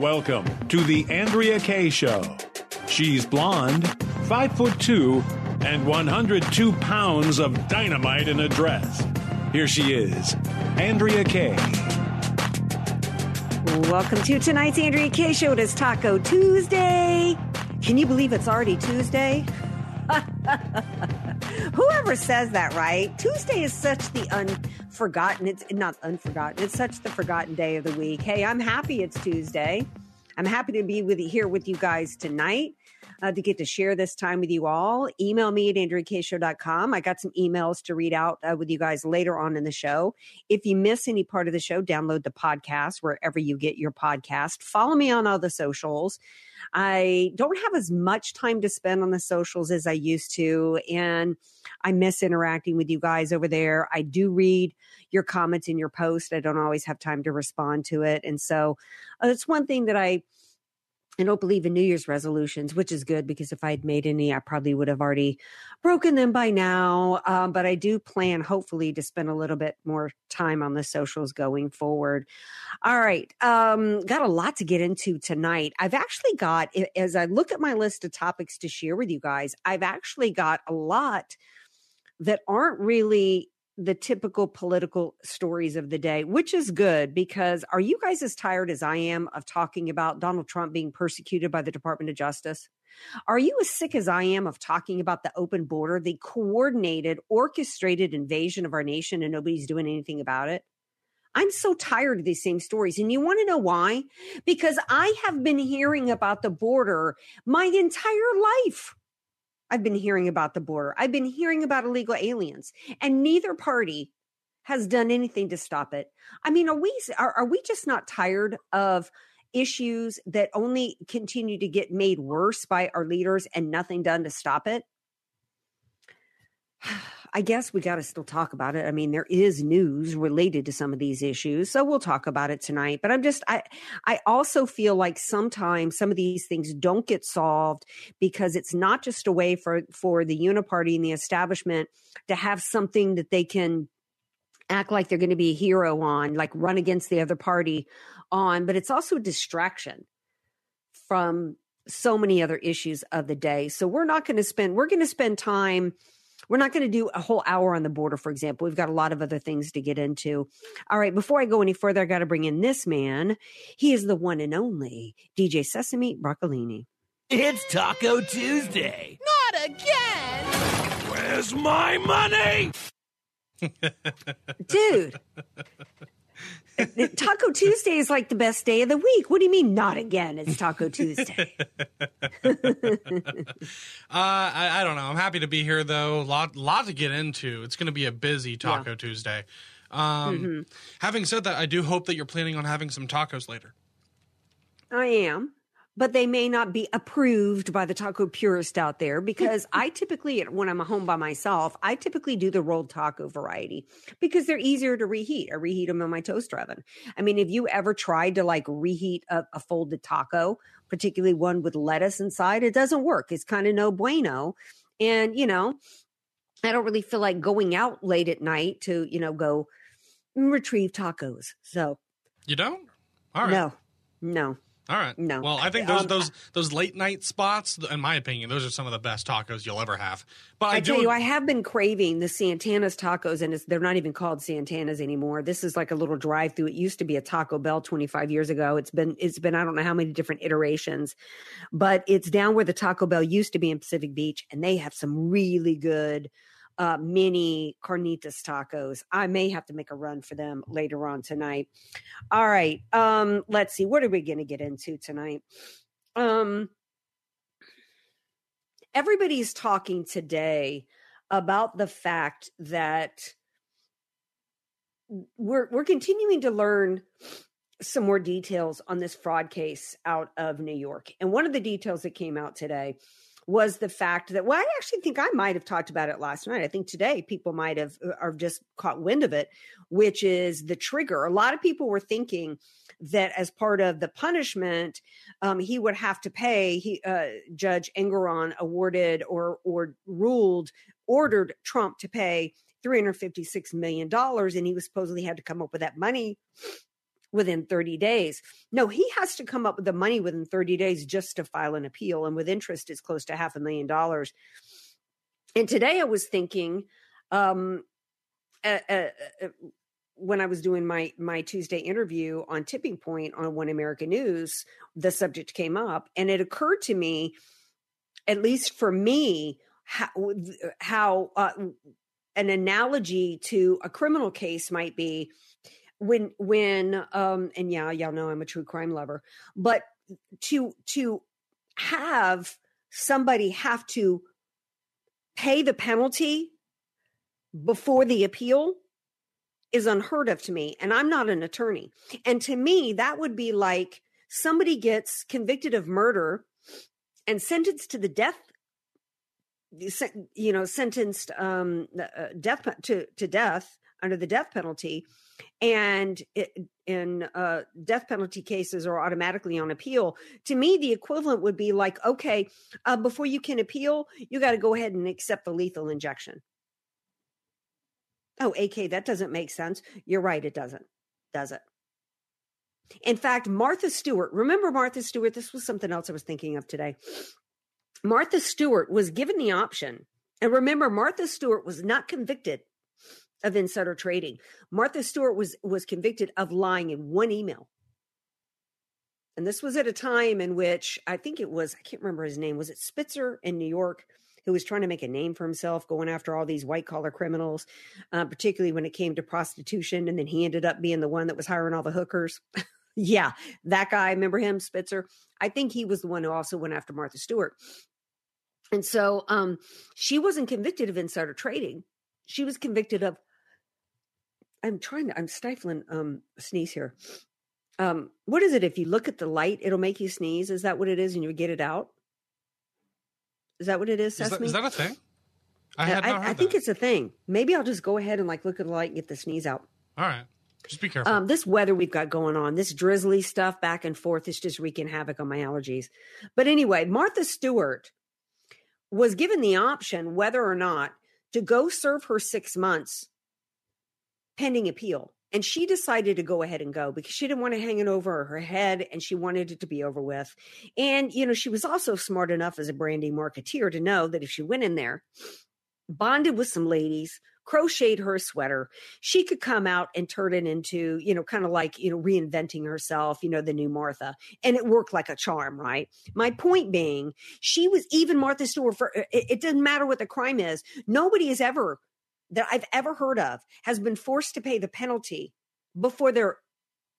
Welcome to the Andrea Kaye Show. She's blonde, five foot two, and 102 pounds of dynamite in a dress. Here she is, Andrea Kaye. Welcome to tonight's Andrea Kaye Show. It is Taco Tuesday. Can you believe it's already Tuesday? Whoever says that, right? Tuesday is such the unforgotten, it's not unforgotten, it's such the forgotten day of the week. Hey, I'm happy it's Tuesday. I'm happy to be with you here with you guys tonight. Uh, to get to share this time with you all. Email me at andreakshow.com. I got some emails to read out uh, with you guys later on in the show. If you miss any part of the show, download the podcast wherever you get your podcast. Follow me on all the socials. I don't have as much time to spend on the socials as I used to, and I miss interacting with you guys over there. I do read your comments in your post. I don't always have time to respond to it. And so uh, it's one thing that I I don't believe in New Year's resolutions, which is good because if I'd made any, I probably would have already broken them by now. Um, but I do plan, hopefully, to spend a little bit more time on the socials going forward. All right. Um, got a lot to get into tonight. I've actually got, as I look at my list of topics to share with you guys, I've actually got a lot that aren't really the typical political stories of the day, which is good because are you guys as tired as I am of talking about Donald Trump being persecuted by the Department of Justice? Are you as sick as I am of talking about the open border, the coordinated, orchestrated invasion of our nation, and nobody's doing anything about it? I'm so tired of these same stories. And you want to know why? Because I have been hearing about the border my entire life. I've been hearing about the border. I've been hearing about illegal aliens, and neither party has done anything to stop it. I mean, are we are, are we just not tired of issues that only continue to get made worse by our leaders and nothing done to stop it? I guess we got to still talk about it. I mean, there is news related to some of these issues, so we'll talk about it tonight. But I'm just, I, I also feel like sometimes some of these things don't get solved because it's not just a way for for the uniparty and the establishment to have something that they can act like they're going to be a hero on, like run against the other party on, but it's also a distraction from so many other issues of the day. So we're not going to spend, we're going to spend time we're not going to do a whole hour on the border, for example. We've got a lot of other things to get into. All right, before I go any further, I got to bring in this man. He is the one and only DJ Sesame Broccolini. It's Taco Tuesday. Not again. Where's my money? Dude. Taco Tuesday is like the best day of the week. What do you mean, not again? It's Taco Tuesday. uh, I, I, don't know. I'm happy to be here, though. Lot, lot to get into. It's going to be a busy Taco yeah. Tuesday. Um, mm-hmm. Having said that, I do hope that you're planning on having some tacos later. I am but they may not be approved by the taco purist out there because I typically, when I'm home by myself, I typically do the rolled taco variety because they're easier to reheat. I reheat them in my toaster oven. I mean, if you ever tried to like reheat a, a folded taco, particularly one with lettuce inside, it doesn't work. It's kind of no bueno. And, you know, I don't really feel like going out late at night to, you know, go retrieve tacos. So you don't? All right. No, no. All right. No. Well, I think those um, those those late night spots, in my opinion, those are some of the best tacos you'll ever have. But I, I tell you, I have been craving the Santana's tacos, and they're not even called Santana's anymore. This is like a little drive through. It used to be a Taco Bell 25 years ago. It's been it's been I don't know how many different iterations, but it's down where the Taco Bell used to be in Pacific Beach, and they have some really good uh, mini carnitas tacos. I may have to make a run for them later on tonight. All right. Um, let's see. What are we going to get into tonight? Um, everybody's talking today about the fact that we're we're continuing to learn some more details on this fraud case out of New York. And one of the details that came out today was the fact that well, I actually think I might have talked about it last night. I think today people might have are just caught wind of it, which is the trigger. A lot of people were thinking that as part of the punishment, um, he would have to pay. He uh, Judge Engoron awarded or or ruled ordered Trump to pay three hundred fifty six million dollars, and he was supposedly had to come up with that money within 30 days. No, he has to come up with the money within 30 days just to file an appeal. And with interest, it's close to half a million dollars. And today I was thinking, um, uh, uh, uh, when I was doing my my Tuesday interview on Tipping Point on One America News, the subject came up, and it occurred to me, at least for me, how, how uh, an analogy to a criminal case might be when when um and yeah y'all know i'm a true crime lover but to to have somebody have to pay the penalty before the appeal is unheard of to me and i'm not an attorney. And to me that would be like somebody gets convicted of murder and sentenced to the death you know sentenced um uh, death to to death under the death penalty and it, in uh, death penalty cases are automatically on appeal. To me, the equivalent would be like, okay, uh, before you can appeal, you got to go ahead and accept the lethal injection. Oh, AK, that doesn't make sense. You're right, it doesn't, does it? In fact, Martha Stewart, remember Martha Stewart? This was something else I was thinking of today. Martha Stewart was given the option. And remember, Martha Stewart was not convicted of insider trading. Martha Stewart was was convicted of lying in one email. And this was at a time in which I think it was, I can't remember his name, was it Spitzer in New York, who was trying to make a name for himself, going after all these white collar criminals, uh, particularly when it came to prostitution. And then he ended up being the one that was hiring all the hookers. yeah, that guy, remember him, Spitzer? I think he was the one who also went after Martha Stewart. And so um, she wasn't convicted of insider trading. She was convicted of I'm trying to, I'm stifling um sneeze here. Um, what is it? If you look at the light, it'll make you sneeze. Is that what it is? And you get it out? Is that what it is, Sesame? Is that, is that a thing? I had I, I think it's a thing. Maybe I'll just go ahead and like look at the light and get the sneeze out. All right. Just be careful. Um, this weather we've got going on, this drizzly stuff back and forth, is just wreaking havoc on my allergies. But anyway, Martha Stewart was given the option whether or not to go serve her six months pending appeal. And she decided to go ahead and go because she didn't want to hang it over her head and she wanted it to be over with. And, you know, she was also smart enough as a branding marketeer to know that if she went in there, bonded with some ladies, crocheted her sweater, she could come out and turn it into, you know, kind of like, you know, reinventing herself, you know, the new Martha. And it worked like a charm, right? My point being, she was even Martha Stewart for it, it doesn't matter what the crime is. Nobody has ever that I've ever heard of has been forced to pay the penalty before they're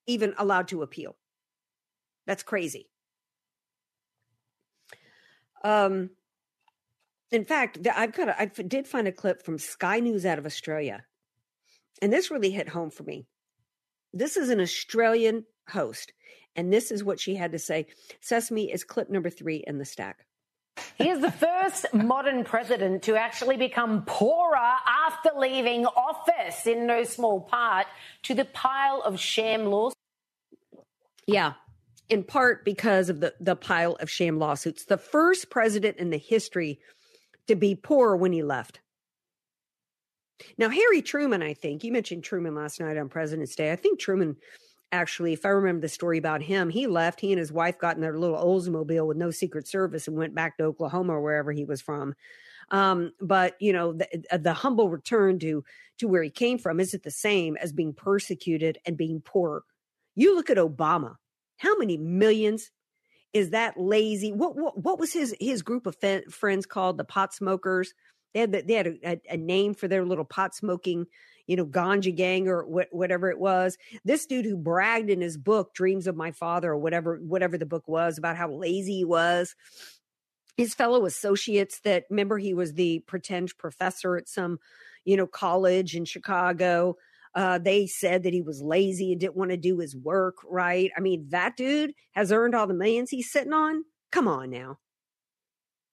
even allowed to appeal. That's crazy. Um, in fact, I've got a, I did find a clip from Sky News out of Australia, and this really hit home for me. This is an Australian host, and this is what she had to say. Sesame is clip number three in the stack. He is the first modern president to actually become poorer after leaving office, in no small part to the pile of sham lawsuits. Yeah, in part because of the, the pile of sham lawsuits. The first president in the history to be poor when he left. Now, Harry Truman, I think, you mentioned Truman last night on President's Day. I think Truman actually, if I remember the story about him, he left. He and his wife got in their little Oldsmobile with no Secret Service and went back to Oklahoma or wherever he was from. Um, but you know, the, uh, the humble return to to where he came from isn't the same as being persecuted and being poor. You look at Obama. How many millions is that lazy? What what what was his his group of friends called? The pot smokers. They had the, they had a, a, a, name for their little pot smoking you know, ganja gang or wh- whatever it was. This dude who bragged in his book, Dreams of My Father, or whatever, whatever the book was about how lazy he was. His fellow associates that remember he was the pretend professor at some, you know, college in Chicago. uh, they said that he was lazy and didn't want to do his work right. I mean, that dude has earned all the millions he's sitting on. Come on now.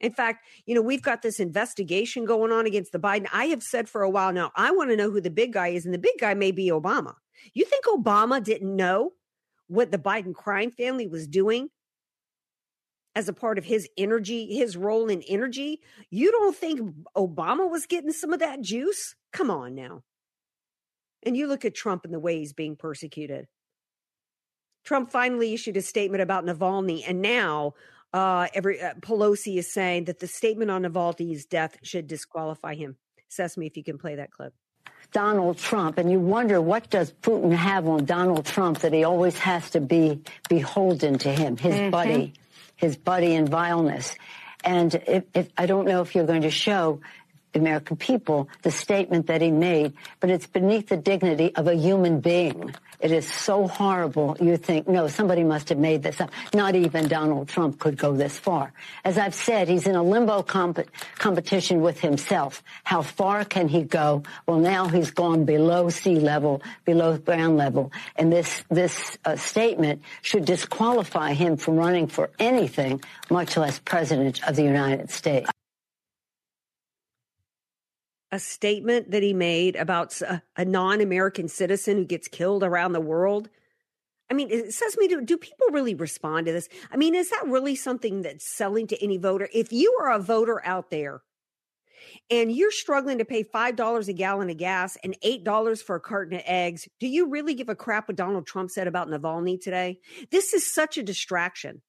In fact, you know, we've got this investigation going on against the Biden. I have said for a while now, I want to know who the big guy is, and the big guy may be Obama. You think Obama didn't know what the Biden crime family was doing as a part of his energy, his role in energy? You don't think Obama was getting some of that juice? Come on now. And you look at Trump and the way he's being persecuted. Trump finally issued a statement about Navalny, and now uh, every uh, Pelosi is saying that the statement on Navalny's death should disqualify him. Sesame, if you can play that clip. Donald Trump, and you wonder what does Putin have on Donald Trump that he always has to be beholden to him, his mm-hmm. buddy, his buddy in vileness. And if, if, I don't know if you're going to show the American people the statement that he made, but it's beneath the dignity of a human being. It is so horrible. You think, no, somebody must have made this up. Not even Donald Trump could go this far. As I've said, he's in a limbo comp- competition with himself. How far can he go? Well, now he's gone below sea level, below ground level. And this, this uh, statement should disqualify him from running for anything, much less president of the United States a statement that he made about a, a non-American citizen who gets killed around the world. I mean, it Sesame, do, do people really respond to this? I mean, is that really something that's selling to any voter? If you are a voter out there and you're struggling to pay $5 a gallon of gas and $8 for a carton of eggs, do you really give a crap what Donald Trump said about Navalny today? This is such a distraction.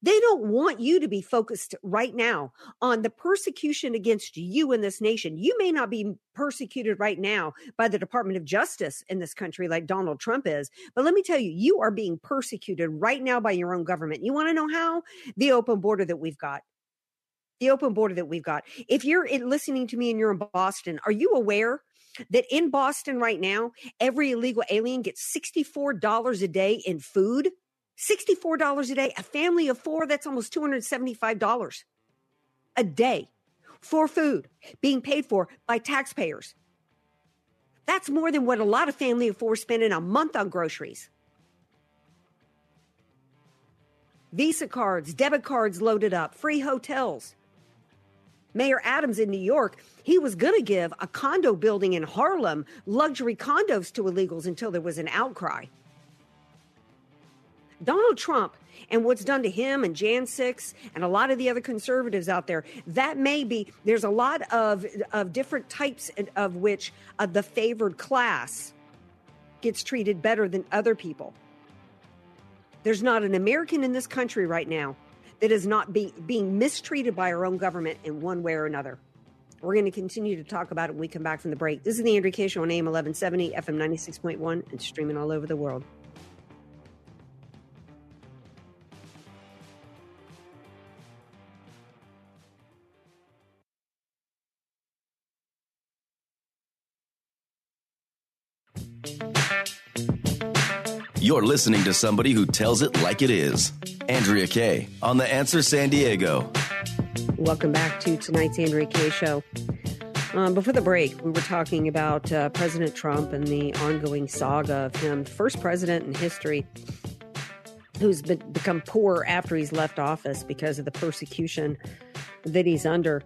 They don't want you to be focused right now on the persecution against you in this nation. You may not be persecuted right now by the Department of Justice in this country like Donald Trump is, but let me tell you, you are being persecuted right now by your own government. You want to know how? The open border that we've got. The open border that we've got. If you're listening to me and you're in Boston, are you aware that in Boston right now, every illegal alien gets $64 a day in food? $64 a day, a family of four, that's almost $275 a day for food being paid for by taxpayers. That's more than what a lot of family of four spend in a month on groceries. Visa cards, debit cards loaded up, free hotels. Mayor Adams in New York, he was going to give a condo building in Harlem luxury condos to illegals until there was an outcry. Donald Trump and what's done to him and Jan 6 and a lot of the other conservatives out there, that may be, there's a lot of, of different types of which uh, the favored class gets treated better than other people. There's not an American in this country right now that is not be, being mistreated by our own government in one way or another. We're going to continue to talk about it when we come back from the break. This is the Andrea Kaye Show on AM 1170, FM 96.1, and streaming all over the world. You're listening to somebody who tells it like it is. Andrea Kaye on The Answer San Diego. Welcome back to tonight's Andrea Kaye Show. Um, before the break, we were talking about uh, President Trump and the ongoing saga of him, first president in history who's been, become poor after he's left office because of the persecution that he's under.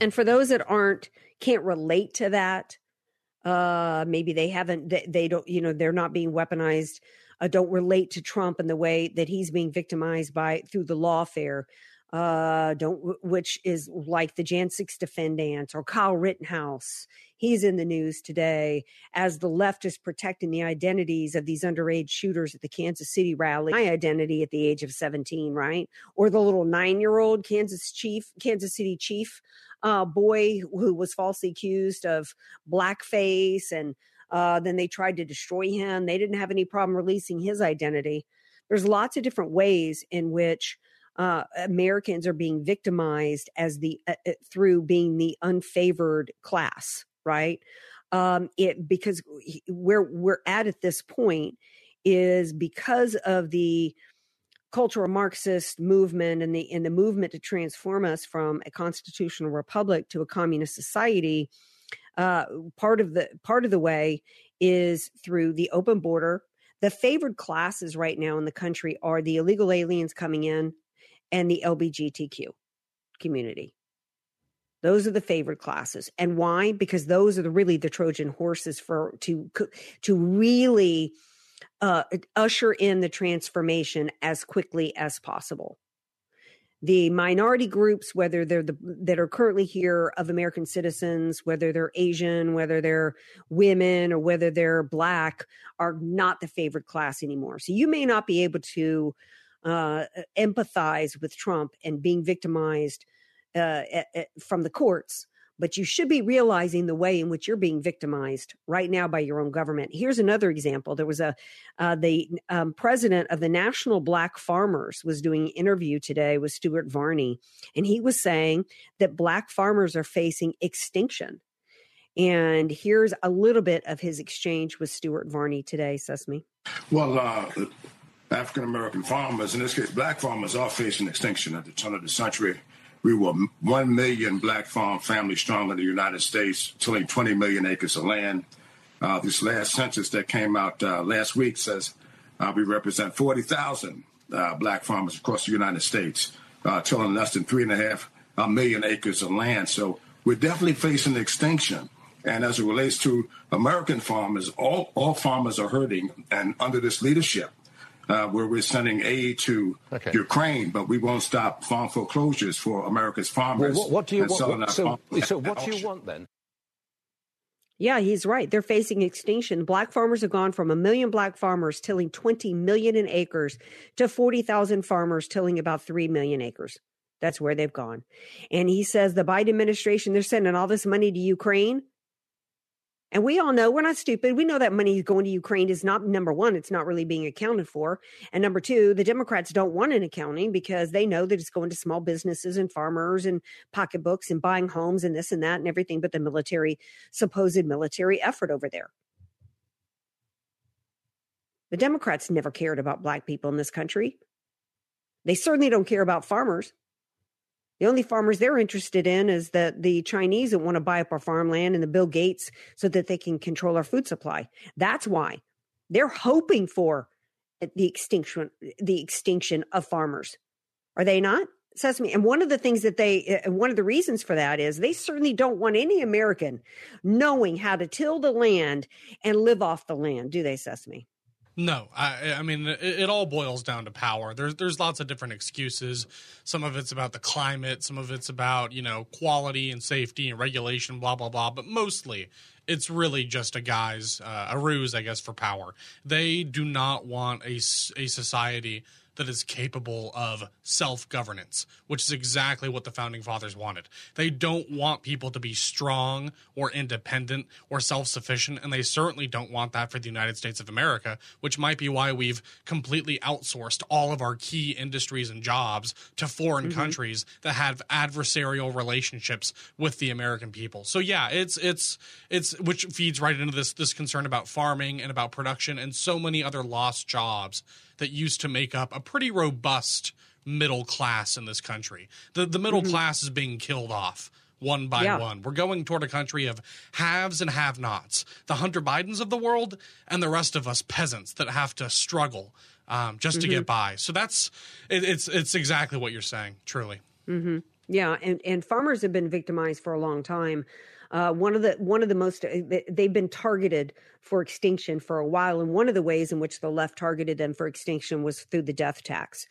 And for those that aren't, can't relate to that, uh, maybe they haven't, they, they, don't, you know, they're not being weaponized, uh, don't relate to Trump in the way that he's being victimized by through the lawfare. Uh, don't, which is like the Jan 6 defendant or Kyle Rittenhouse. He's in the news today as the left is protecting the identities of these underage shooters at the Kansas City rally. My identity at the age of 17, right? Or the little nine year old Kansas chief, Kansas City chief uh, boy who was falsely accused of blackface and uh, then they tried to destroy him. They didn't have any problem releasing his identity. There's lots of different ways in which uh, Americans are being victimized as the uh, uh through being the unfavored class, right? Um, it because where we're at at this point is because of the cultural Marxist movement and the and the movement to transform us from a constitutional republic to a communist society, Uh, part of the part of the way is through the open border. The favored classes right now in the country are the illegal aliens coming in and the LBGTQ community. Those are the favored classes. And why? Because those are the, really the Trojan horses for to to really uh, usher in the transformation as quickly as possible. The minority groups, whether they're the that are currently here of American citizens, whether they're Asian, whether they're women, or whether they're black, are not the favored class anymore. So you may not be able to uh, empathize with Trump and being victimized uh, from the courts, but you should be realizing the way in which you're being victimized right now by your own government. Here's another example. There was a uh, the um, president of the National Black Farmers was doing an interview today with Stuart Varney, and he was saying that black farmers are facing extinction. And here's a little bit of his exchange with Stuart Varney today, Sesame. Well, uh, African American farmers, in this case, black farmers, are facing extinction at the turn of the century. We were 1 million black farm families strong in the United States, tilling 20 million acres of land. Uh, this last census that came out uh, last week says uh, we represent 40,000 uh, black farmers across the United States, uh, tilling less than three and a half uh, acres of land. So we're definitely facing extinction. And as it relates to American farmers, all, all farmers are hurting. And under this leadership, uh, where we're sending aid to okay. Ukraine, but we won't stop farm foreclosures for America's farmers. Well, what, what, do you want? What, so, so what do you want then? Yeah, he's right. They're facing extinction. Black farmers have gone from a million black farmers tilling 20 million in acres to 40,000 farmers tilling about 3 million acres. That's where they've gone. And he says the Biden administration, they're sending all this money to Ukraine. And we all know we're not stupid. We know that money is going to Ukraine is not number one, it's not really being accounted for. And number two, the Democrats don't want an accounting because they know that it's going to small businesses and farmers and pocketbooks and buying homes and this and that and everything but the military, supposed military effort over there. The Democrats never cared about black people in this country. They certainly don't care about farmers. The only farmers they're interested in is that the Chinese that want to buy up our farmland and the Bill Gates so that they can control our food supply. That's why they're hoping for the extinction the extinction of farmers. Are they not? Sesame. And one of the things that they, uh, one of the reasons for that is they certainly don't want any American knowing how to till the land and live off the land, do they, Sesame? No, I, I mean it, it, all boils down to power. There's there's lots of different excuses. Some of it's about the climate, some of it's about you know quality and safety and regulation, blah blah blah. But mostly, it's really just a guise uh, a ruse, I guess, for power. They do not want a a society that is capable of self governance, which is exactly what the founding fathers wanted. They don't want people to be strong or independent or self sufficient, and they certainly don't want that for the United States of America, which might be why we've completely outsourced all of our key industries and jobs to foreign mm-hmm. countries that have adversarial relationships with the American people. So yeah, it's it's it's which feeds right into this this concern about farming and about production and so many other lost jobs that used to make up a pretty robust middle class in this country. The the middle mm-hmm. class is being killed off one by yeah. one. We're going toward a country of haves and have nots. The Hunter Bidens of the world and the rest of us peasants that have to struggle um, just mm-hmm. to get mm-hmm. by. So that's it, it's it's exactly what you're saying, truly. Mm-hmm. Yeah, and and farmers have been victimized for a long time. Uh, one of the one of the most uh, they've been targeted for extinction for a while, and one of the ways in which the left targeted them for extinction was through the death tax,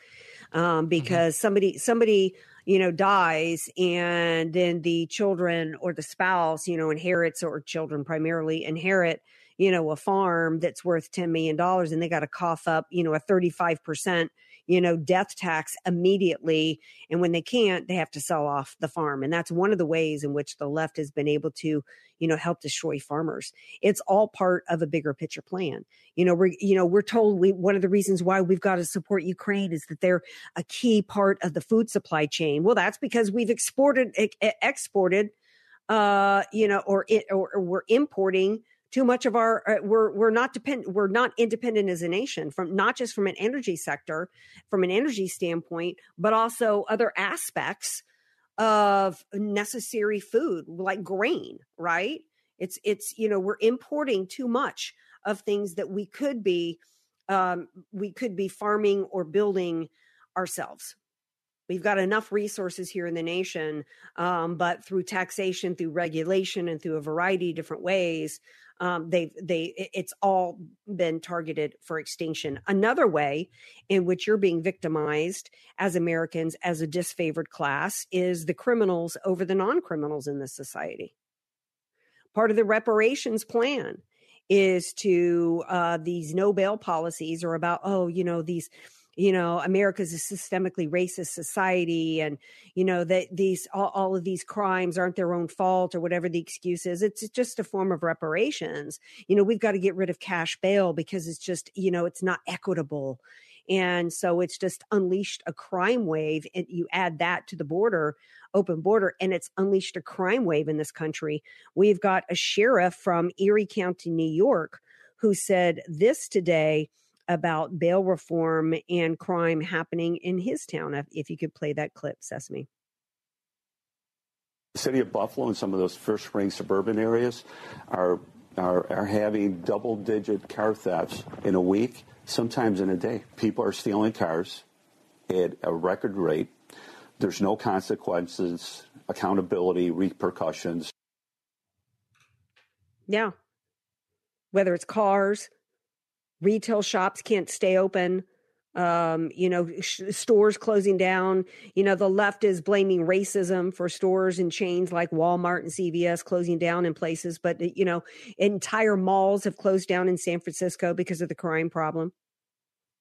um, mm-hmm. because mm-hmm. somebody somebody you know dies and then the children or the spouse you know inherits or children primarily inherit you know a farm that's worth 10 million dollars and they got to cough up you know a 35 percent you know, death tax immediately. And when they can't, they have to sell off the farm. And that's one of the ways in which the left has been able to, you know, help destroy farmers. It's all part of a bigger picture plan. You know, we're, you know, we're told we, one of the reasons why we've got to support Ukraine is that they're a key part of the food supply chain. Well, that's because we've exported, exported, uh, you know, or, it, or, or we're importing too much of our uh, we're we're not depend we're not independent as a nation from not just from an energy sector from an energy standpoint but also other aspects of necessary food like grain right It's it's you know we're importing too much of things that we could be um, we could be farming or building ourselves. We've got enough resources here in the nation, um, but through taxation, through regulation, and through a variety of different ways, um, they they it's all been targeted for extinction. Another way in which you're being victimized as Americans as a disfavored class is the criminals over the non-criminals in this society. Part of the reparations plan is to uh, these no bail policies are about oh you know these you know america's a systemically racist society and you know that these all, all, of these crimes aren't their own fault or whatever the excuse is. It's just a form of reparations. You know we've got to get rid of cash bail because it's just you know it's not equitable. And so it's just unleashed a crime wave and you add that to the border open border and it's unleashed a crime wave in this country. We've got a sheriff from erie county new york who said this today about bail reform and crime happening in his town. If you could play that clip, Sesame. The city of Buffalo and some of those first ring suburban areas are, are, are having double digit car thefts in a week, sometimes in a day. People are stealing cars at a record rate. There's no consequences, accountability, repercussions. Yeah. Whether it's cars, retail shops can't stay open um, you know, sh- stores closing down. You know, the left is blaming racism for stores and chains like Walmart and CVS closing down in places, but you know, entire malls have closed down in San Francisco because of the crime problem.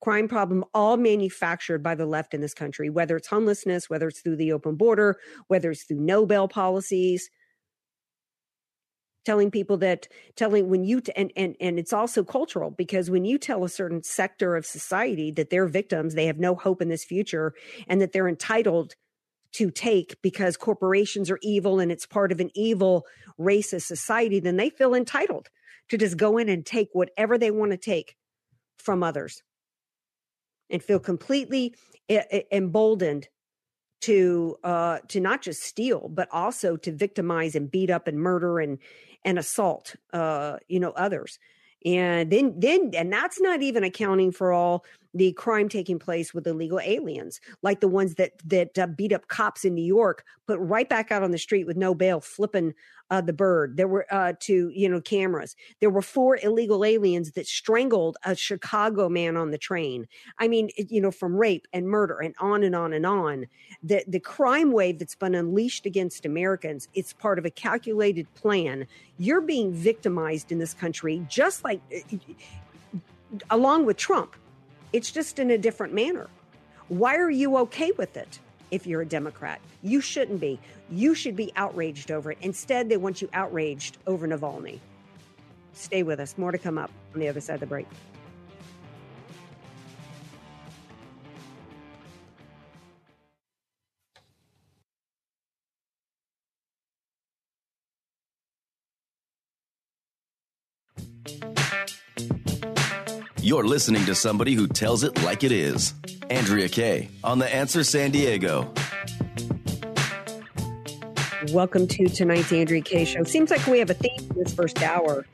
Crime problem, all manufactured by the left in this country, whether it's homelessness, whether it's through the open border, whether it's through no bail policies, telling people that telling when you t- and and and it's also cultural because when you tell a certain sector of society that they're victims they have no hope in this future and that they're entitled to take because corporations are evil and it's part of an evil racist society then they feel entitled to just go in and take whatever they want to take from others and feel completely eh, eh, emboldened to uh to not just steal but also to victimize and beat up and murder and and assault uh you know others. And then then and that's not even accounting for all the crime taking place with illegal aliens like the ones that that uh, beat up cops in new york put right back out on the street with no bail flipping uh, the bird. There were uh, to you know cameras. There were four illegal aliens that strangled a chicago man on the train. I mean you know from rape and murder and on and on and on. The the crime wave that's been unleashed against americans it's part of a calculated plan. You're being victimized in this country just like uh, along with trump it's just in a different manner. Why are you okay with it if you're a Democrat? You shouldn't be. You should be outraged over it. Instead, they want you outraged over Navalny. Stay with us. More to come up on the other side of the break. You're listening to somebody who tells it like it is. Andrea Kaye on The Answer San Diego. Welcome to tonight's Andrea Kaye show. Seems like we have a theme in this first hour.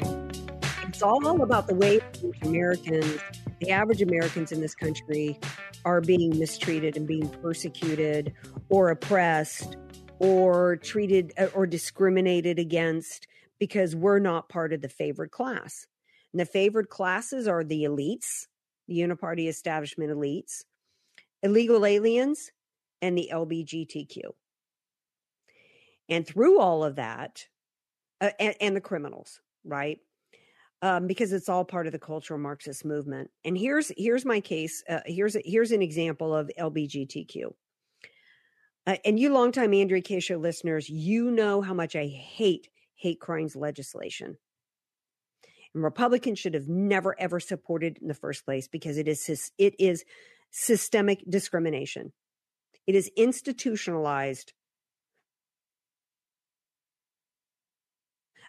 It's all about the way Americans, the average Americans in this country, are being mistreated and being persecuted or oppressed or treated uh, or discriminated against because we're not part of the favored class. And the favored classes are the elites, the uniparty establishment elites, illegal aliens, and the LBGTQ. And through all of that, uh, and, and, the criminals, right? Um, because it's all part of the cultural Marxist movement. And here's here's my case. Uh, here's here's an example of LBGTQ. Uh, and you longtime Andrea show listeners, you know how much I hate hate crimes legislation. And Republicans should have never ever supported in the first place because it is it is systemic discrimination. It is institutionalized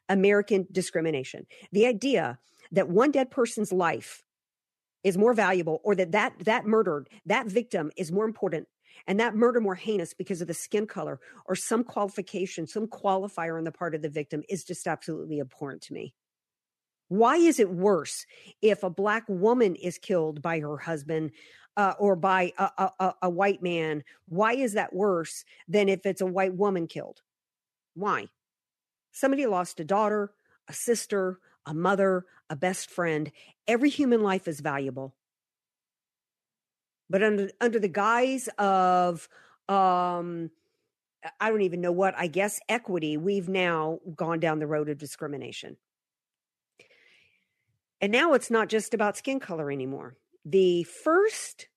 American discrimination. The idea that one dead person's life is more valuable or that that that murdered that victim is more important and that murder more heinous because of the skin color or some qualification, some qualifier on the part of the victim is just absolutely abhorrent to me. Why is it worse if a black woman is killed by her husband uh, or by a, a, a white man? Why is that worse than if it's a white woman killed? Why? Somebody lost a daughter, a sister, a mother, a best friend. Every human life is valuable. But under under the guise of um I don't even know what, I guess equity, we've now gone down the road of discrimination. And now it's not just about skin color anymore. The first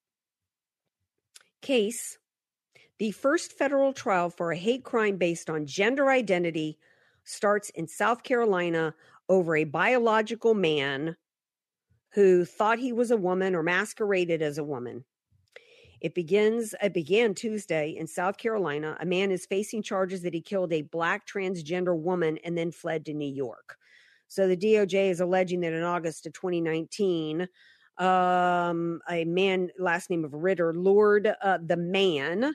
case, the first federal trial for a hate crime based on gender identity starts in South Carolina over a biological man who thought he was a woman or masqueraded as a woman. It begins it began Tuesday in South Carolina. A man is facing charges that he killed a black transgender woman and then fled to New York. So the DOJ is alleging that in August of 2019, um, a man, last name of Ritter, lured uh, the man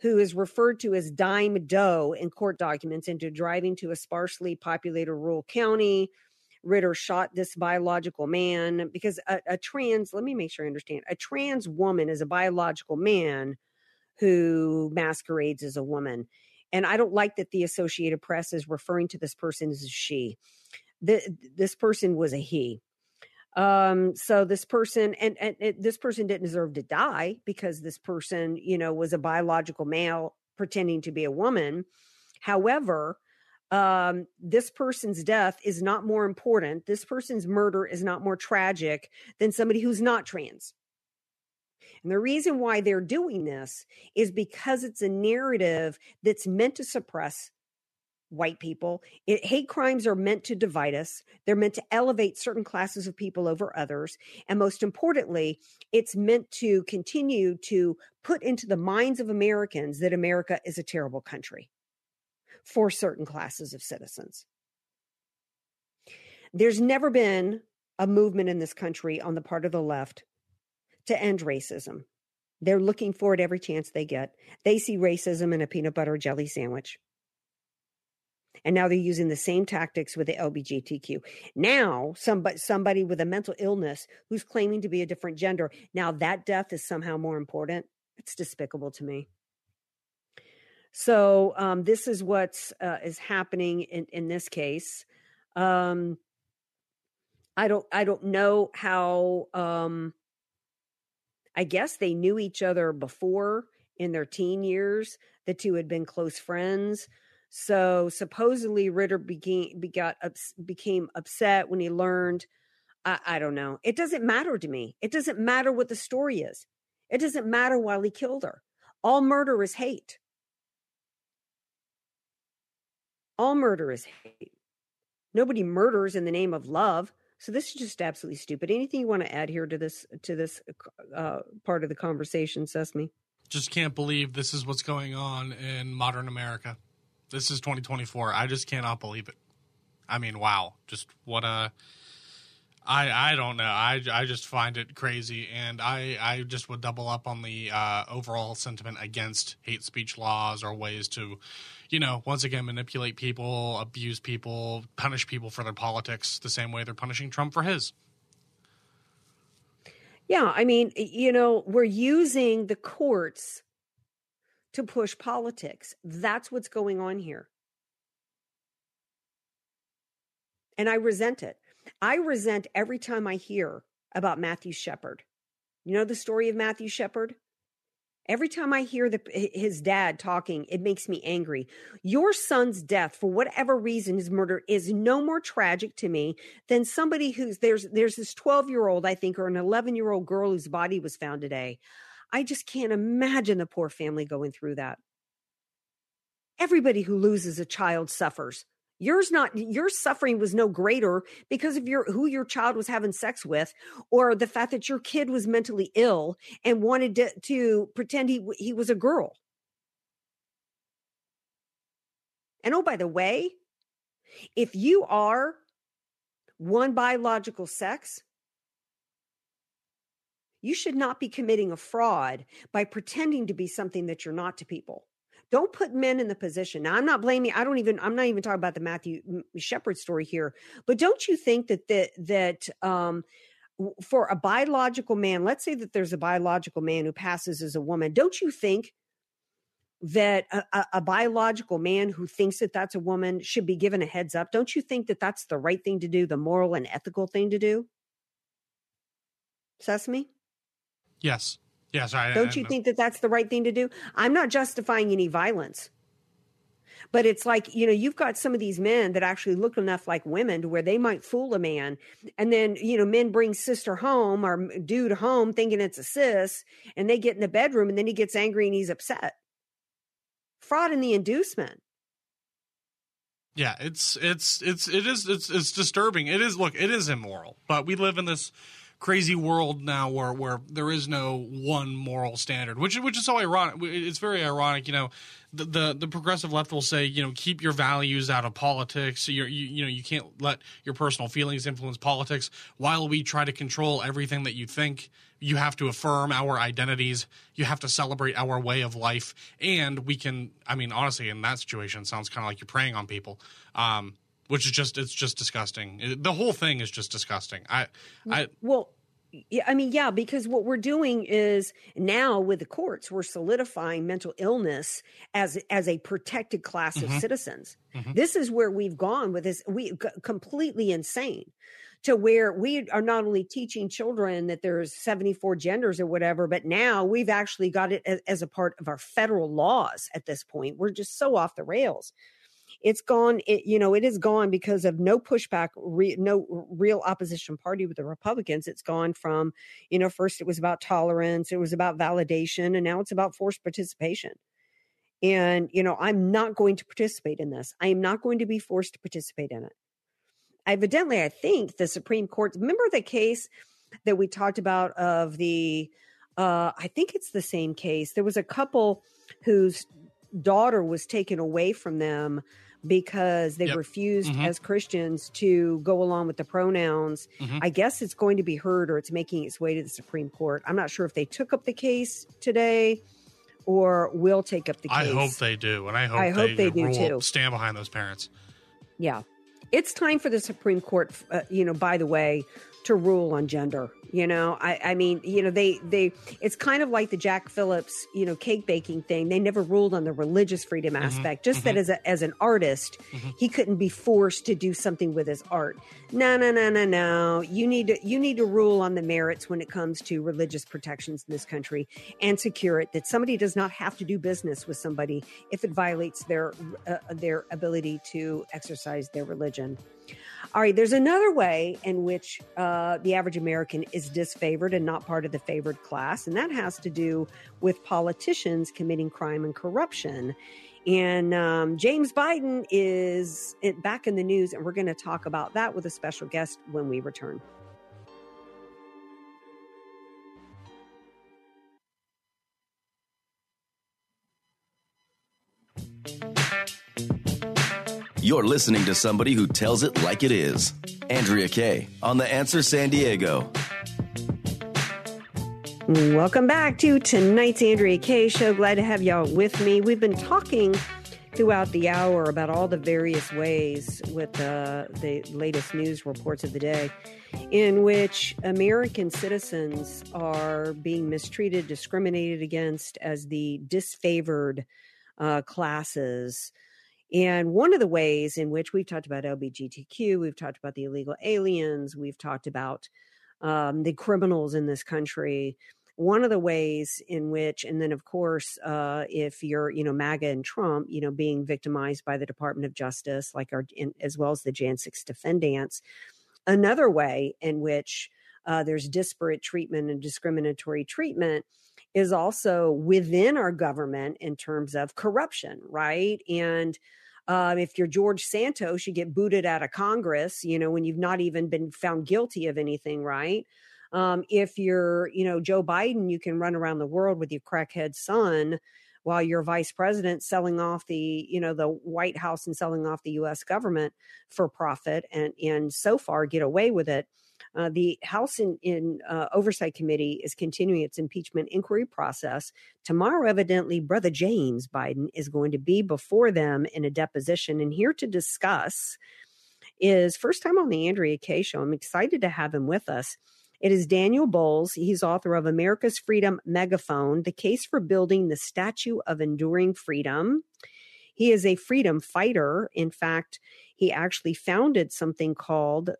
who is referred to as Dime Doe in court documents into driving to a sparsely populated rural county. Ritter shot this biological man because a, a trans, let me make sure I understand, a trans woman is a biological man who masquerades as a woman. And I don't like that the Associated Press is referring to this person as she. The, this person was a he. Um, so this person and, and it, this person didn't deserve to die because this person, you know, was a biological male pretending to be a woman. However, um, this person's death is not more important. This person's murder is not more tragic than somebody who's not trans. And the reason why they're doing this is because it's a narrative that's meant to suppress white people. It, hate crimes are meant to divide us. They're meant to elevate certain classes of people over others. And most importantly, it's meant to continue to put into the minds of Americans that America is a terrible country for certain classes of citizens. There's never been a movement in this country on the part of the left to end racism. They're looking for it every chance they get. They see racism in a peanut butter jelly sandwich. And now they're using the same tactics with the LGBTQ. Now, somebody, somebody with a mental illness who's claiming to be a different gender, now that death is somehow more important. It's despicable to me. So um, this is what uh, is happening in, in this case. Um, I don't I don't know how. Um, I guess they knew each other before in their teen years. The two had been close friends. So supposedly Ritter became got became upset when he learned. I, I don't know. It doesn't matter to me. It doesn't matter what the story is. It doesn't matter why he killed her. All murder is hate. All murder is hate. Nobody murders in the name of love. So this is just absolutely stupid. Anything you want to add here to this to this uh, part of the conversation, Sesame? Just can't believe this is what's going on in modern America. This is 2024. I just cannot believe it. I mean, wow. Just what a. I I don't know. I, I just find it crazy, and I I just would double up on the uh, overall sentiment against hate speech laws or ways to, you know, once again manipulate people, abuse people, punish people for their politics the same way they're punishing Trump for his. Yeah, I mean, you know, we're using the courts to push politics. That's what's going on here. And I resent it. I resent every time I hear about Matthew Shepard. You know the story of Matthew Shepard? Every time I hear the, his dad talking, it makes me angry. Your son's death, for whatever reason, his murder is no more tragic to me than somebody who's there's there's this 12 year old, I think, or an 11 year old girl whose body was found today. I just can't imagine the poor family going through that. Everybody who loses a child suffers. Yours not your suffering was no greater because of your who your child was having sex with or the fact that your kid was mentally ill and wanted to, to pretend he he was a girl. And oh by the way, if you are one biological sex, You should not be committing a fraud by pretending to be something that you're not to people. Don't put men in the position. Now, I'm not blaming. I don't even. I'm not even talking about the Matthew Shepard story here. But don't you think that that that um, for a biological man, let's say that there's a biological man who passes as a woman. Don't you think that a, a, biological man who thinks that that's a woman should be given a heads up? Don't you think that that's the right thing to do, the moral and ethical thing to do? Sesame? Yes. Yes. I, Don't you I, think that that's the right thing to do? I'm not justifying any violence. But it's like, you know, you've got some of these men that actually look enough like women to where they might fool a man. And then, you know, men bring sister home or dude home thinking it's a sis, and they get in the bedroom and then he gets angry and he's upset fraud in the inducement. Yeah, it's it's it's it is it's it's disturbing. It is look, it is immoral. But we live in this crazy world now where where there is no one moral standard, which which is so ironic. It's very ironic, you know. The, the, the progressive left will say, you know, keep your values out of politics. You're, you you know you can't let your personal feelings influence politics. While we try to control everything that you think, you have to affirm our identities. You have to celebrate our way of life, and we can. I mean, honestly, in that situation, sounds kind of like you're preying on people. Um, which is just it's just disgusting. The whole thing is just disgusting. I I well yeah, I mean, yeah, because what we're doing is now with the courts, we're solidifying mental illness as as a protected class mm-hmm. of citizens. Mm-hmm. This is where we've gone with this. We completely insane to where we are not only teaching children that there's 74 genders or whatever, but now we've actually got it as, as a part of our federal laws. At this point, we're just so off the rails it's gone it, you know it is gone because of no pushback re, no real opposition party with the republicans. It's gone from you know first it was about tolerance it was about validation and now it's about forced participation. And you know i'm not going to participate in this. I am not going to be forced to participate in it. Evidently i think the supreme court remember the case that we talked about of the uh i think it's the same case. There was a couple whose daughter was taken away from them because they yep. refused mm-hmm. as Christians to go along with the pronouns. Mm-hmm. I guess it's going to be heard or it's making its way to the Supreme Court. I'm not sure if they took up the case today or will take up the case. I hope they do, and I hope, I hope they, they do too. Stand behind those parents. Yeah, it's time for the Supreme Court. Uh, you know, by the way, to rule on gender. You know, I, I mean, you know, they they it's kind of like the Jack Phillips, you know, cake baking thing. They never ruled on the religious freedom mm-hmm. aspect. Just mm-hmm. that as a as an artist, mm-hmm. he couldn't be forced to do something with his art. No, no, no, no, no. You need to you need to rule on the merits when it comes to religious protections in this country and secure it that somebody does not have to do business with somebody if it violates their uh, their ability to exercise their religion. All right, there's another way in which uh, the average American is disfavored and not part of the favored class, and that has to do with politicians committing crime and corruption. And um, James Biden is back in the news, and we're going to talk about that with a special guest when we return. You're listening to somebody who tells it like it is. Andrea Kaye on The Answer San Diego. Welcome back to tonight's Andrea Kaye show. Glad to have y'all with me. We've been talking throughout the hour about all the various ways with uh, the latest news reports of the day in which American citizens are being mistreated, discriminated against as the disfavored uh, classes and one of the ways in which we've talked about LBGTQ, we've talked about the illegal aliens, we've talked about um, the criminals in this country. One of the ways in which, and then of course, uh, if you're, you know, MAGA and Trump, you know, being victimized by the Department of Justice, like our, in, as well as the Jan 6 defendants. Another way in which uh, there's disparate treatment and discriminatory treatment is also within our government in terms of corruption, right? And um, if you're George Santos, you get booted out of Congress, you know, when you've not even been found guilty of anything, right? Um, if you're, you know, Joe Biden, you can run around the world with your crackhead son while you're vice president selling off the, you know, the White House and selling off the U.S. government for profit and, and so far get away with it. Uh, the House in, in uh, Oversight Committee is continuing its impeachment inquiry process. Tomorrow, evidently, Brother James Biden is going to be before them in a deposition. And here to discuss is first time on the Andrea Kaye show. I'm excited to have him with us. It is Daniel Bowles. He's author of America's Freedom Megaphone, The Case for Building the Statue of Enduring Freedom. He is a freedom fighter. In fact, he actually founded something called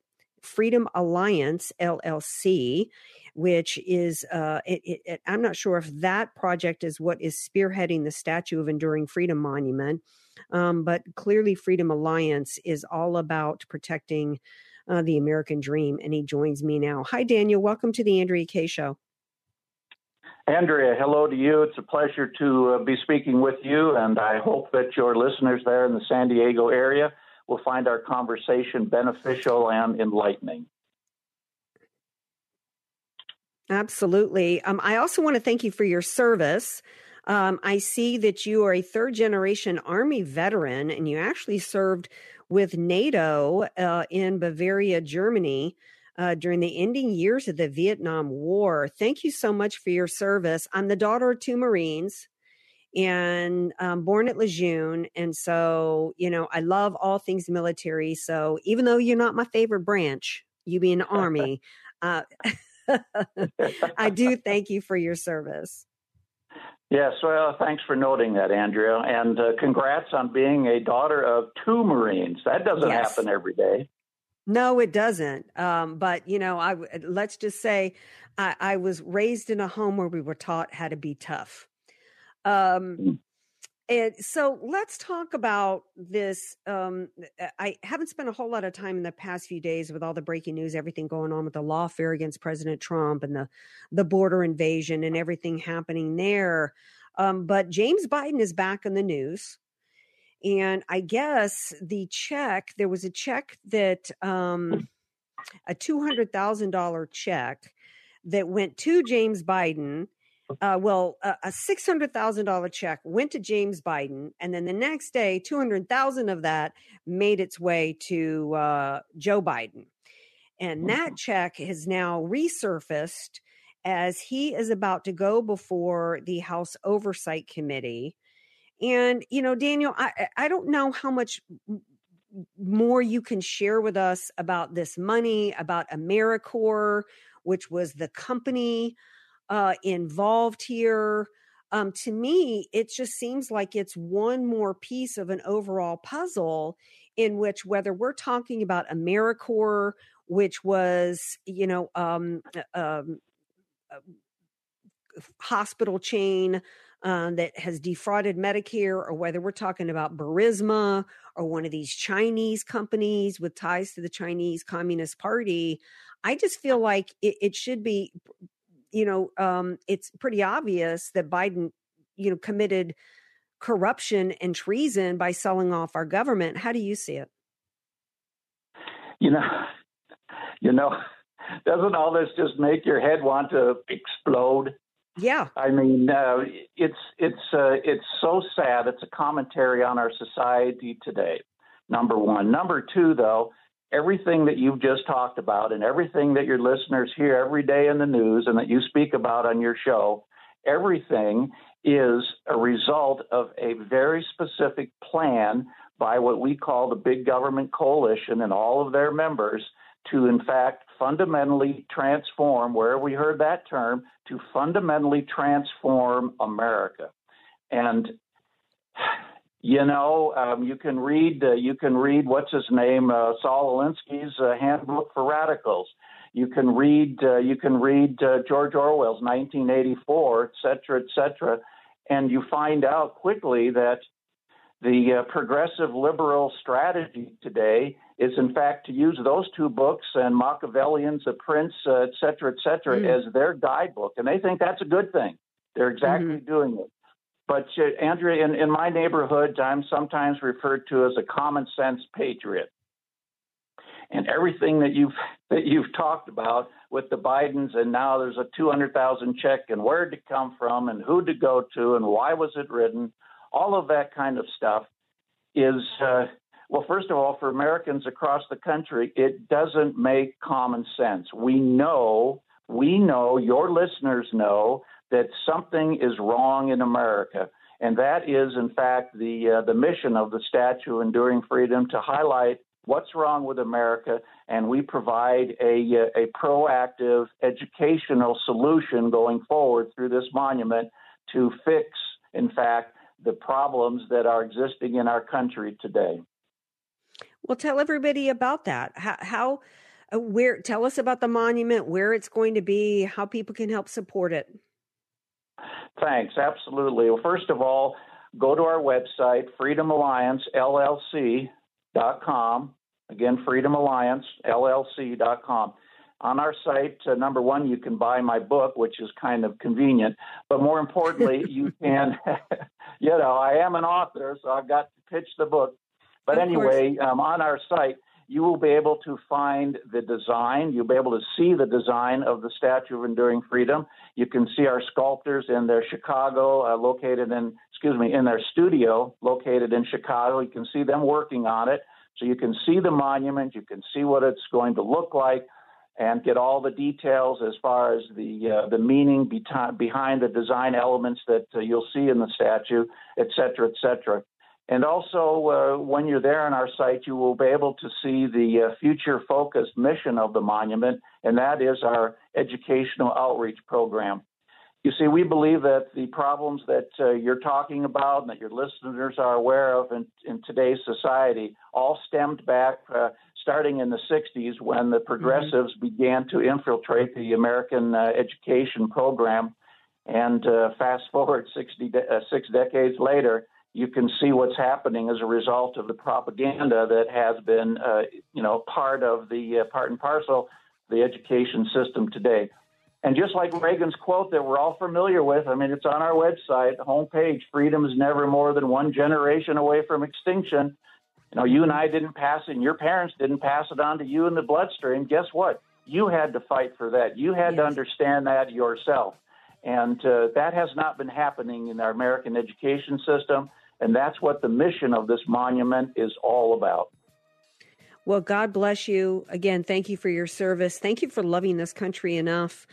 Freedom Alliance LLC, which is uh, it, it, it, I'm not sure if that project is what is spearheading the Statue of Enduring Freedom Monument, um, but clearly Freedom Alliance is all about protecting uh, the American dream. And he joins me now. Hi, Daniel. Welcome to the Andrea Kaye Show. Andrea, hello to you. It's a pleasure to uh, be speaking with you, and I hope that your listeners there in the San Diego area will find our conversation beneficial and enlightening. Absolutely. Um, I also want to thank you for your service. Um, I see that you are a third generation Army veteran and you actually served with NATO uh, in Bavaria, Germany. Uh, during the ending years of the Vietnam War. Thank you so much for your service. I'm the daughter of two Marines and um, born at Lejeune. And so, you know, I love all things military. So even though you're not my favorite branch, you being Army, uh, I do thank you for your service. Yes, well, thanks for noting that, Andrea. And uh, congrats on being a daughter of two Marines. That doesn't yes. happen every day. No, it doesn't. Um, but you know, I let's just say I, I was raised in a home where we were taught how to be tough. Um, mm. and so let's talk about this. Um, I haven't spent a whole lot of time in the past few days with all the breaking news, everything going on with the lawfare against President Trump and the the border invasion and everything happening there. Um, but James Biden is back in the news. And I guess the check, there was a check that, um, a $200,000 check that went to James Biden uh, well, a, a six hundred thousand dollar check went to James Biden, and then the next day, two hundred thousand of that made its way to uh, Joe Biden, and that check has now resurfaced as he is about to go before the House Oversight Committee. And you know, Daniel, I I don't know how much more you can share with us about this money, about Americore, which was the company uh, involved here. Um, to me, it just seems like it's one more piece of an overall puzzle in which whether we're talking about Americore, which was, you know, um, um, hospital chain uh, that has defrauded Medicare, or whether we're talking about Burisma or one of these Chinese companies with ties to the Chinese Communist Party, I just feel like it, it should be you know, um, it's pretty obvious that Biden, you know, committed corruption and treason by selling off our government. How do you see it? You know, you know, doesn't all this just make your head want to explode? Yeah. I mean, uh, it's it's uh, it's so sad. It's a commentary on our society today. Number one. Number two, though, everything that you've just talked about and everything that your listeners hear every day in the news and that you speak about on your show, everything is a result of a very specific plan by what we call the big government coalition and all of their members to, in fact, fundamentally transform, where we heard that term, to fundamentally transform America. And you know, um, you can read uh, you can read what's his name uh, Saul Alinsky's uh, Handbook for Radicals. You can read uh, you can read uh, George Orwell's 1984, et cetera, et cetera, and you find out quickly that the uh, progressive liberal strategy today is, in fact, to use those two books and Machiavellian's The Prince, et cetera, et cetera, mm. as their guidebook, and they think that's a good thing. They're exactly mm-hmm. doing it. But uh, Andrea, in, in my neighborhood, I'm sometimes referred to as a common sense patriot. And everything that you've that you've talked about with the Bidens, and now there's a 200,000 check, and where did it come from, and who to go to, and why was it written, all of that kind of stuff is uh, Well, first of all, for Americans across the country, it doesn't make common sense. We know, we know, your listeners know that something is wrong in America. And that is, in fact, the, uh, the mission of the Statue Enduring Freedom to highlight what's wrong with America, and we provide a, uh, a proactive educational solution going forward through this monument to fix, in fact, the problems that are existing in our country today. Well, tell everybody about that. How, how uh, where, tell us about the monument, where it's going to be, how people can help support it. Thanks. Absolutely. Well, first of all, go to our website, freedomalliancellc.com. Again, freedomalliancellc.com. On our site, uh, number one, you can buy my book, which is kind of convenient. But more importantly, you can, you know, I am an author, so I've got to pitch the book. But of anyway, um, on our site, you will be able to find the design. You'll be able to see the design of the Statue of Enduring Freedom. You can see our sculptors in their Chicago, uh, located in, excuse me, in their studio located in Chicago. You can see them working on it. So you can see the monument, you can see what it's going to look like, and get all the details as far as the uh, the meaning behind the design elements that uh, you'll see in the statue, et cetera, et cetera. And also, uh, when you're there on our site, you will be able to see the uh, future focused mission of the monument, and that is our educational outreach program. You see, we believe that the problems that uh, you're talking about and that your listeners are aware of in, in today's society all stemmed back uh, starting in the 60s when the progressives mm-hmm. began to infiltrate the American uh, education program. And uh, fast forward 60 de- six decades later, you can see what's happening as a result of the propaganda that has been, uh, you know, part of the uh, part and parcel of the education system today. And just like Reagan's quote that we're all familiar with, I mean, it's on our website, homepage, freedom is never more than one generation away from extinction. You know, you and I didn't pass it, and your parents didn't pass it on to you in the bloodstream. Guess what? You had to fight for that. You had yes. to understand that yourself. And uh, that has not been happening in our American education system. And that's what the mission of this monument is all about. Well, God bless you. Again, thank you for your service. Thank you for loving this country enough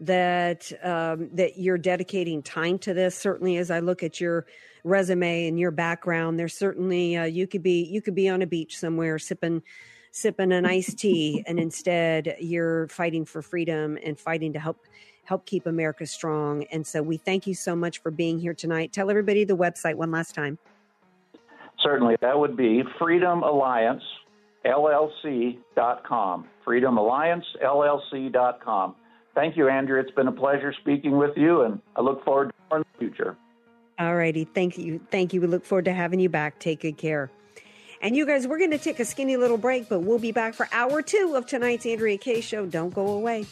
that um, that you're dedicating time to this. Certainly, as I look at your resume and your background, there's certainly uh, you could be you could be on a beach somewhere sipping sipping an iced tea, and instead you're fighting for freedom and fighting to help help keep America strong. And so we thank you so much for being here tonight. Tell everybody the website one last time. Certainly. That would be Freedom Alliance LLC.com. Freedom Alliance LLC.com. Thank you, Andrew. It's been a pleasure speaking with you, and I look forward to more in the future. All righty. Thank you. Thank you. We look forward to having you back. Take good care. And you guys, we're going to take a skinny little break, but we'll be back for hour two of tonight's Andrea Kaye Show. Don't go away.